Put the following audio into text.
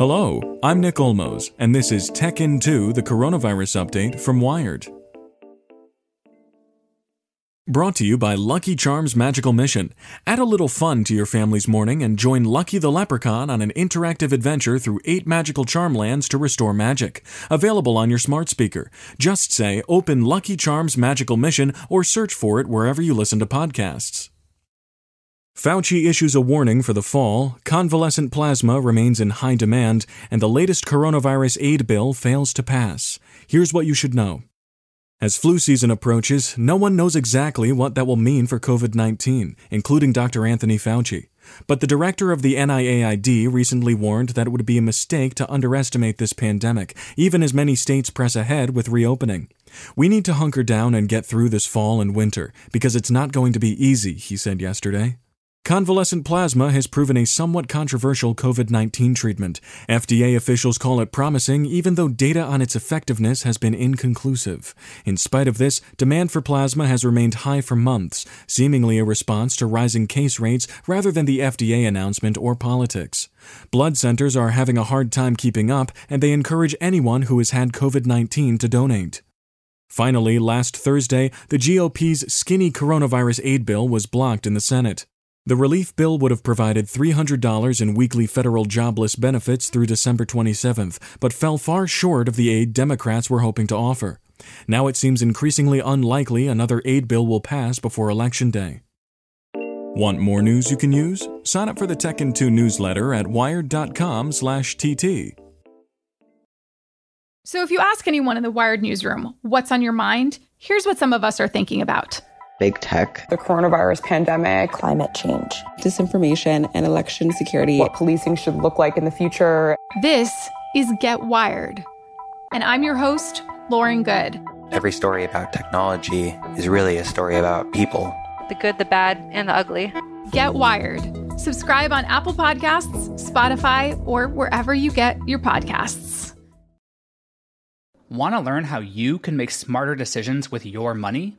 Hello, I'm Nick Olmos, and this is Tech In 2, the coronavirus update from Wired. Brought to you by Lucky Charms Magical Mission. Add a little fun to your family's morning and join Lucky the Leprechaun on an interactive adventure through eight magical charm lands to restore magic. Available on your smart speaker. Just say, Open Lucky Charms Magical Mission or search for it wherever you listen to podcasts. Fauci issues a warning for the fall, convalescent plasma remains in high demand, and the latest coronavirus aid bill fails to pass. Here's what you should know. As flu season approaches, no one knows exactly what that will mean for COVID 19, including Dr. Anthony Fauci. But the director of the NIAID recently warned that it would be a mistake to underestimate this pandemic, even as many states press ahead with reopening. We need to hunker down and get through this fall and winter, because it's not going to be easy, he said yesterday. Convalescent plasma has proven a somewhat controversial COVID 19 treatment. FDA officials call it promising, even though data on its effectiveness has been inconclusive. In spite of this, demand for plasma has remained high for months, seemingly a response to rising case rates rather than the FDA announcement or politics. Blood centers are having a hard time keeping up, and they encourage anyone who has had COVID 19 to donate. Finally, last Thursday, the GOP's skinny coronavirus aid bill was blocked in the Senate. The relief bill would have provided $300 in weekly federal jobless benefits through December 27th, but fell far short of the aid Democrats were hoping to offer. Now it seems increasingly unlikely another aid bill will pass before Election Day. Want more news you can use? Sign up for the Tech in 2 newsletter at wired.com/tt. So if you ask anyone in the Wired newsroom what's on your mind, here's what some of us are thinking about big tech, the coronavirus pandemic, climate change, disinformation, and election security, what policing should look like in the future. This is Get Wired. And I'm your host, Lauren Goode. Every story about technology is really a story about people the good, the bad, and the ugly. Get Wired. Subscribe on Apple Podcasts, Spotify, or wherever you get your podcasts. Want to learn how you can make smarter decisions with your money?